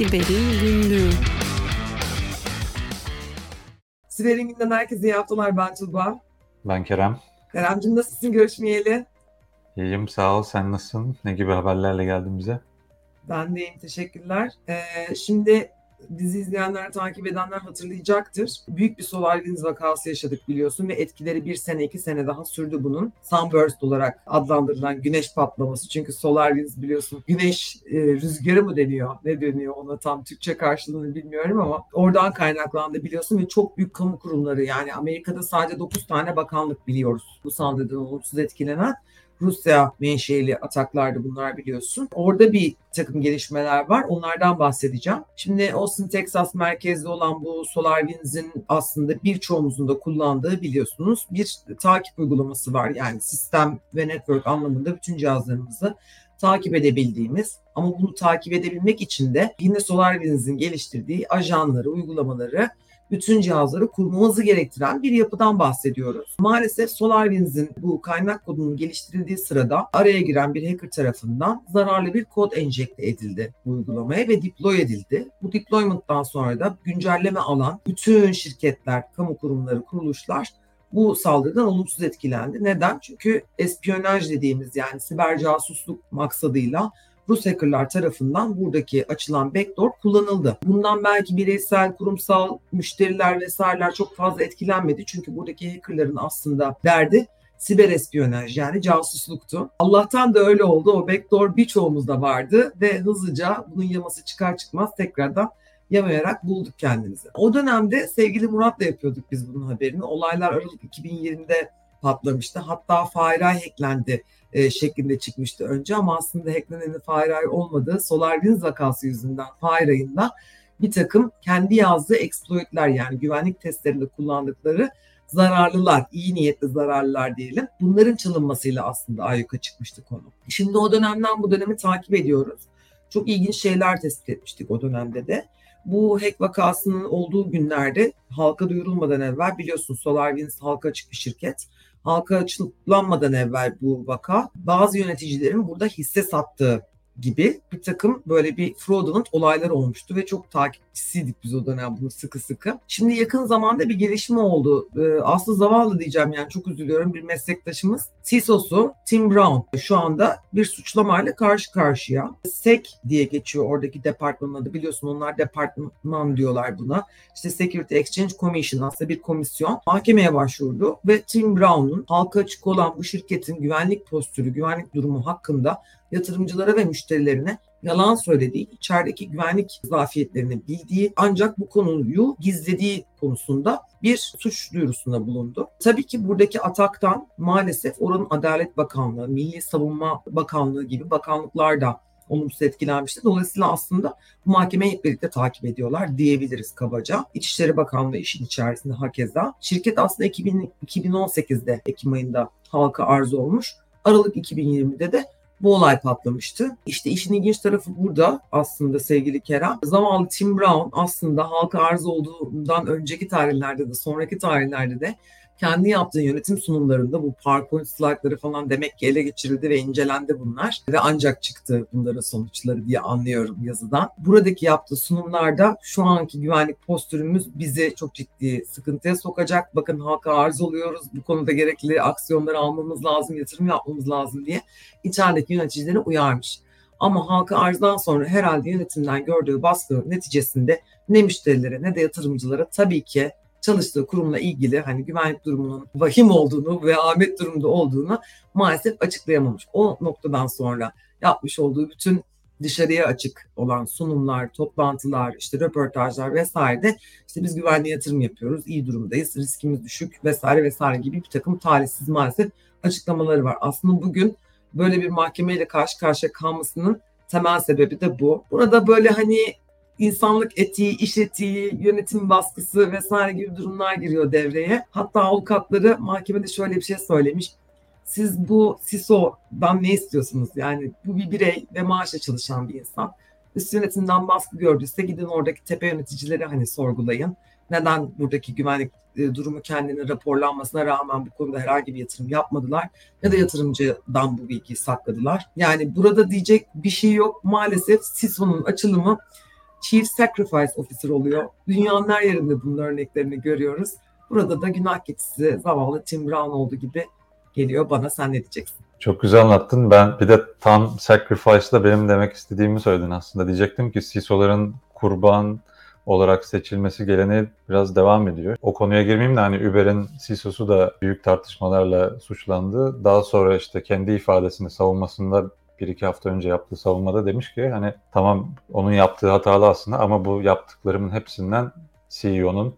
Siber'in Günlüğü Siber'in Günlüğü'nden herkese iyi haftalar. Ben Tuğba. Ben Kerem. Kerem'cim nasılsın görüşmeyeli? İyiyim sağ ol. Sen nasılsın? Ne gibi haberlerle geldin bize? Ben de iyiyim. Teşekkürler. Ee, şimdi dizi izleyenler, takip edenler hatırlayacaktır. Büyük bir SolarWinds vakası yaşadık biliyorsun ve etkileri bir sene, iki sene daha sürdü bunun. Sunburst olarak adlandırılan güneş patlaması. Çünkü SolarWinds biliyorsun güneş e, rüzgarı mı deniyor? Ne deniyor ona tam Türkçe karşılığını bilmiyorum ama oradan kaynaklandı biliyorsun ve çok büyük kamu kurumları yani Amerika'da sadece 9 tane bakanlık biliyoruz bu saldırıdan olumsuz etkilenen. Rusya menşeli ataklardı bunlar biliyorsun. Orada bir takım gelişmeler var. Onlardan bahsedeceğim. Şimdi Austin, Texas merkezli olan bu SolarWinds'in aslında birçoğumuzun da kullandığı biliyorsunuz bir takip uygulaması var. Yani sistem ve network anlamında bütün cihazlarımızı takip edebildiğimiz ama bunu takip edebilmek için de yine SolarWinds'in geliştirdiği ajanları, uygulamaları bütün cihazları kurmamızı gerektiren bir yapıdan bahsediyoruz. Maalesef SolarWinds'in bu kaynak kodunun geliştirildiği sırada araya giren bir hacker tarafından zararlı bir kod enjekte edildi bu uygulamaya ve deploy edildi. Bu deployment'tan sonra da güncelleme alan bütün şirketler, kamu kurumları, kuruluşlar bu saldırıdan olumsuz etkilendi. Neden? Çünkü espiyonaj dediğimiz yani siber casusluk maksadıyla Rus hackerlar tarafından buradaki açılan backdoor kullanıldı. Bundan belki bireysel, kurumsal müşteriler vesaireler çok fazla etkilenmedi. Çünkü buradaki hackerların aslında derdi siber espiyonaj yani casusluktu. Allah'tan da öyle oldu. O backdoor birçoğumuzda vardı ve hızlıca bunun yaması çıkar çıkmaz tekrardan yamayarak bulduk kendimizi. O dönemde sevgili Murat'la yapıyorduk biz bunun haberini. Olaylar Aralık 2020'de patlamıştı. Hatta FireEye hacklendi e, şeklinde çıkmıştı önce ama aslında hacklenenin FireEye olmadığı SolarWinds vakası yüzünden FireEye'in da bir takım kendi yazdığı exploitler yani güvenlik testlerinde kullandıkları zararlılar, iyi niyetli zararlılar diyelim. Bunların çalınmasıyla aslında ayyuka çıkmıştı konu. Şimdi o dönemden bu dönemi takip ediyoruz. Çok ilginç şeyler tespit etmiştik o dönemde de. Bu hack vakasının olduğu günlerde halka duyurulmadan evvel biliyorsun SolarWinds halka açık bir şirket halka açıklanmadan evvel bu vaka bazı yöneticilerin burada hisse sattığı gibi bir takım böyle bir fraudulent olaylar olmuştu ve çok takipçisiydik biz o dönem bunu sıkı sıkı. Şimdi yakın zamanda bir gelişme oldu. Ee, Aslı zavallı diyeceğim yani çok üzülüyorum bir meslektaşımız. CISO'su Tim Brown şu anda bir suçlamayla karşı karşıya. SEC diye geçiyor oradaki departmanın adı biliyorsun onlar departman diyorlar buna. İşte Security Exchange Commission aslında bir komisyon mahkemeye başvurdu ve Tim Brown'un halka açık olan bu şirketin güvenlik postürü, güvenlik durumu hakkında yatırımcılara ve müşterilerine yalan söylediği, içerideki güvenlik zafiyetlerini bildiği ancak bu konuyu gizlediği konusunda bir suç duyurusunda bulundu. Tabii ki buradaki ataktan maalesef oranın Adalet Bakanlığı, Milli Savunma Bakanlığı gibi bakanlıklar da olumsuz etkilenmişti. Dolayısıyla aslında bu mahkemeyi birlikte takip ediyorlar diyebiliriz kabaca. İçişleri Bakanlığı işin içerisinde hakeza. Şirket aslında 2000, 2018'de Ekim ayında halka arz olmuş. Aralık 2020'de de bu olay patlamıştı. İşte işin ilginç tarafı burada aslında sevgili Kerem. Zavallı Tim Brown aslında halka arz olduğundan önceki tarihlerde de sonraki tarihlerde de kendi yaptığı yönetim sunumlarında bu PowerPoint slaytları falan demek ki ele geçirildi ve incelendi bunlar. Ve ancak çıktı bunların sonuçları diye anlıyorum yazıdan. Buradaki yaptığı sunumlarda şu anki güvenlik postürümüz bizi çok ciddi sıkıntıya sokacak. Bakın halka arz oluyoruz. Bu konuda gerekli aksiyonları almamız lazım, yatırım yapmamız lazım diye içerideki yöneticileri uyarmış. Ama halka arzdan sonra herhalde yönetimden gördüğü baskı neticesinde ne müşterilere ne de yatırımcılara tabii ki çalıştığı kurumla ilgili hani güvenlik durumunun vahim olduğunu ve ahmet durumda olduğunu maalesef açıklayamamış. O noktadan sonra yapmış olduğu bütün dışarıya açık olan sunumlar, toplantılar, işte röportajlar vesaire de işte biz güvenli yatırım yapıyoruz, iyi durumdayız, riskimiz düşük vesaire vesaire gibi bir takım talihsiz maalesef açıklamaları var. Aslında bugün böyle bir mahkemeyle karşı karşıya kalmasının temel sebebi de bu. Burada böyle hani insanlık etiği, iş etiği, yönetim baskısı vesaire gibi durumlar giriyor devreye. Hatta avukatları mahkemede şöyle bir şey söylemiş. Siz bu SISO'dan ne istiyorsunuz? Yani bu bir birey ve maaşla çalışan bir insan. Üst yönetimden baskı gördüyse gidin oradaki tepe yöneticileri hani sorgulayın. Neden buradaki güvenlik e, durumu kendine raporlanmasına rağmen bu konuda herhangi bir yatırım yapmadılar ya da yatırımcıdan bu bilgiyi sakladılar. Yani burada diyecek bir şey yok. Maalesef SISO'nun açılımı Chief Sacrifice Officer oluyor. Dünyanın her yerinde bunun örneklerini görüyoruz. Burada da günah keçisi zavallı Tim Brown olduğu gibi geliyor bana sen ne diyeceksin? Çok güzel anlattın. Ben bir de tam sacrifice'da benim demek istediğimi söyledin aslında. Diyecektim ki CISO'ların kurban olarak seçilmesi geleneği biraz devam ediyor. O konuya girmeyeyim de hani Uber'in CISO'su da büyük tartışmalarla suçlandı. Daha sonra işte kendi ifadesini savunmasında bir iki hafta önce yaptığı savunmada demiş ki hani tamam onun yaptığı hatalı aslında ama bu yaptıklarımın hepsinden CEO'nun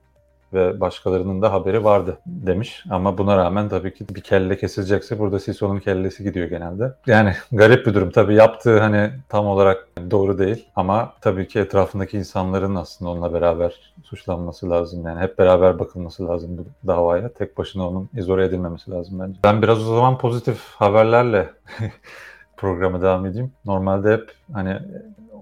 ve başkalarının da haberi vardı demiş. Ama buna rağmen tabii ki bir kelle kesilecekse burada CISO'nun kellesi gidiyor genelde. Yani garip bir durum. Tabii yaptığı hani tam olarak doğru değil ama tabii ki etrafındaki insanların aslında onunla beraber suçlanması lazım. Yani hep beraber bakılması lazım bu davaya. Tek başına onun izole edilmemesi lazım bence. Ben biraz o zaman pozitif haberlerle programı devam edeyim. Normalde hep hani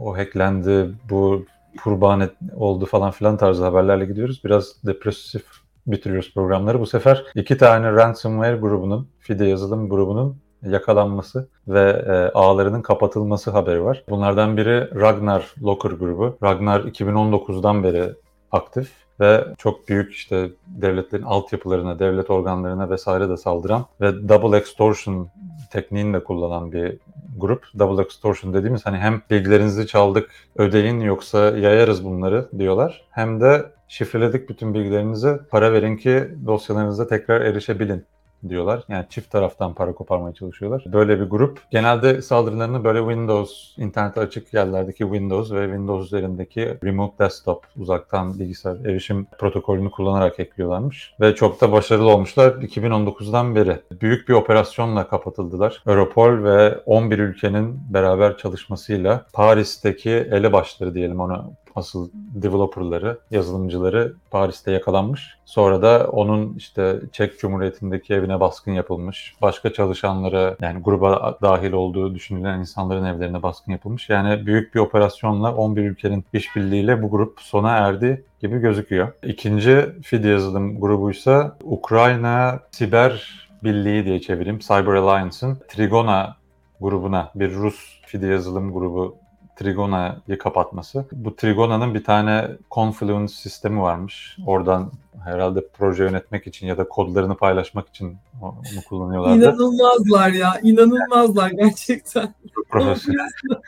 o hacklendi, bu kurban oldu falan filan tarzı haberlerle gidiyoruz. Biraz depresif bitiriyoruz programları. Bu sefer iki tane ransomware grubunun, FIDE yazılım grubunun yakalanması ve e, ağlarının kapatılması haberi var. Bunlardan biri Ragnar Locker grubu. Ragnar 2019'dan beri aktif ve çok büyük işte devletlerin altyapılarına, devlet organlarına vesaire de saldıran ve double extortion tekniğini de kullanan bir grup. Double extortion dediğimiz hani hem bilgilerinizi çaldık ödeyin yoksa yayarız bunları diyorlar. Hem de şifreledik bütün bilgilerinizi para verin ki dosyalarınıza tekrar erişebilin diyorlar. Yani çift taraftan para koparmaya çalışıyorlar. Böyle bir grup. Genelde saldırılarını böyle Windows, internete açık yerlerdeki Windows ve Windows üzerindeki Remote Desktop, uzaktan bilgisayar erişim protokolünü kullanarak ekliyorlarmış. Ve çok da başarılı olmuşlar. 2019'dan beri büyük bir operasyonla kapatıldılar. Europol ve 11 ülkenin beraber çalışmasıyla Paris'teki elebaşları diyelim ona asıl developerları, yazılımcıları Paris'te yakalanmış. Sonra da onun işte Çek Cumhuriyeti'ndeki evine baskın yapılmış. Başka çalışanlara yani gruba dahil olduğu düşünülen insanların evlerine baskın yapılmış. Yani büyük bir operasyonla 11 ülkenin işbirliğiyle bu grup sona erdi gibi gözüküyor. İkinci FIDE yazılım grubuysa Ukrayna Siber Birliği diye çevireyim. Cyber Alliance'ın Trigona grubuna bir Rus FIDE yazılım grubu Trigona'yı kapatması. Bu Trigona'nın bir tane Confluence sistemi varmış. Oradan herhalde proje yönetmek için ya da kodlarını paylaşmak için onu kullanıyorlardı. İnanılmazlar ya. İnanılmazlar gerçekten. Çok profesyonel.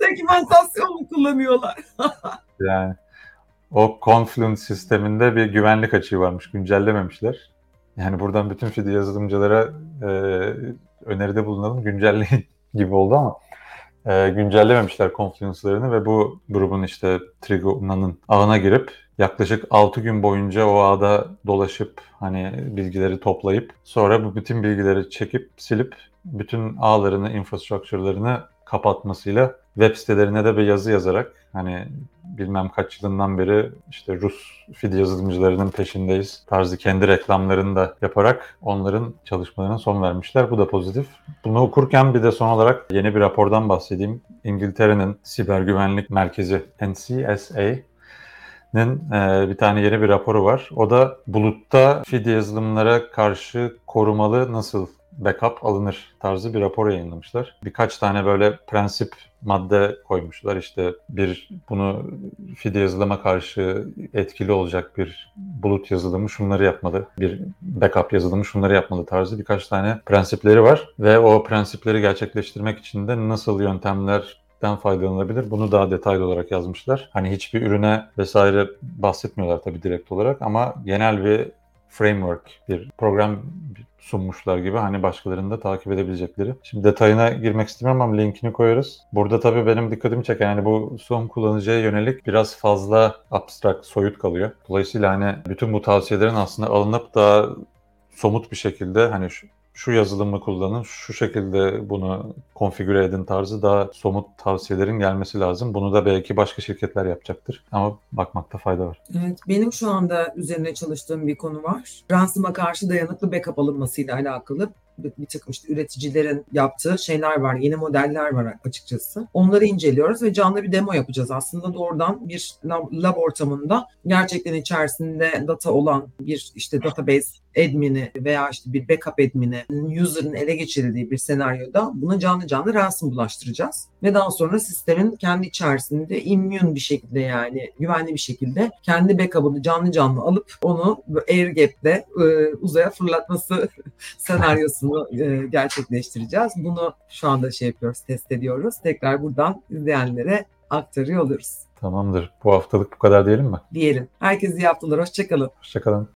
Dokümentasyon mu kullanıyorlar? yani o Confluence sisteminde bir güvenlik açığı varmış. Güncellememişler. Yani buradan bütün FIDE yazılımcılara e, öneride bulunalım. Güncelleyin gibi oldu ama e, güncellememişler Confluence'larını ve bu grubun işte Trigona'nın ağına girip yaklaşık 6 gün boyunca o ağda dolaşıp hani bilgileri toplayıp sonra bu bütün bilgileri çekip silip bütün ağlarını, infrastructure'larını kapatmasıyla web sitelerine de bir yazı yazarak hani bilmem kaç yılından beri işte Rus feed yazılımcılarının peşindeyiz tarzı kendi reklamlarını da yaparak onların çalışmalarına son vermişler. Bu da pozitif. Bunu okurken bir de son olarak yeni bir rapordan bahsedeyim. İngiltere'nin siber güvenlik merkezi NCSA bir tane yeni bir raporu var. O da bulutta feed yazılımlara karşı korumalı nasıl backup alınır tarzı bir rapor yayınlamışlar. Birkaç tane böyle prensip madde koymuşlar. İşte bir bunu FIDE yazılıma karşı etkili olacak bir bulut yazılımı şunları yapmalı. Bir backup yazılımı şunları yapmalı tarzı birkaç tane prensipleri var. Ve o prensipleri gerçekleştirmek için de nasıl yöntemler den faydalanılabilir. Bunu daha detaylı olarak yazmışlar. Hani hiçbir ürüne vesaire bahsetmiyorlar tabii direkt olarak ama genel bir framework, bir program sunmuşlar gibi hani başkalarının da takip edebilecekleri. Şimdi detayına girmek istemiyorum ama linkini koyarız. Burada tabii benim dikkatimi çeken yani bu son kullanıcıya yönelik biraz fazla abstrakt, soyut kalıyor. Dolayısıyla hani bütün bu tavsiyelerin aslında alınıp da somut bir şekilde hani şu, şu yazılımı kullanın, şu şekilde bunu konfigüre edin tarzı daha somut tavsiyelerin gelmesi lazım. Bunu da belki başka şirketler yapacaktır. Ama bakmakta fayda var. Evet, benim şu anda üzerine çalıştığım bir konu var. Ransom'a karşı dayanıklı backup alınmasıyla alakalı. Bir, takım işte üreticilerin yaptığı şeyler var, yeni modeller var açıkçası. Onları inceliyoruz ve canlı bir demo yapacağız. Aslında doğrudan bir lab, lab ortamında gerçekten içerisinde data olan bir işte database admin'i veya işte bir backup admin'i user'ın ele geçirildiği bir senaryoda buna canlı canlı ransım bulaştıracağız. Ve daha sonra sistemin kendi içerisinde immün bir şekilde yani güvenli bir şekilde kendi backup'ını canlı canlı alıp onu air gap'te e, uzaya fırlatması senaryosunu e, gerçekleştireceğiz. Bunu şu anda şey yapıyoruz, test ediyoruz. Tekrar buradan izleyenlere aktarıyor oluruz. Tamamdır. Bu haftalık bu kadar diyelim mi? Diyelim. Herkese iyi haftalar. Hoşçakalın. Hoşçakalın.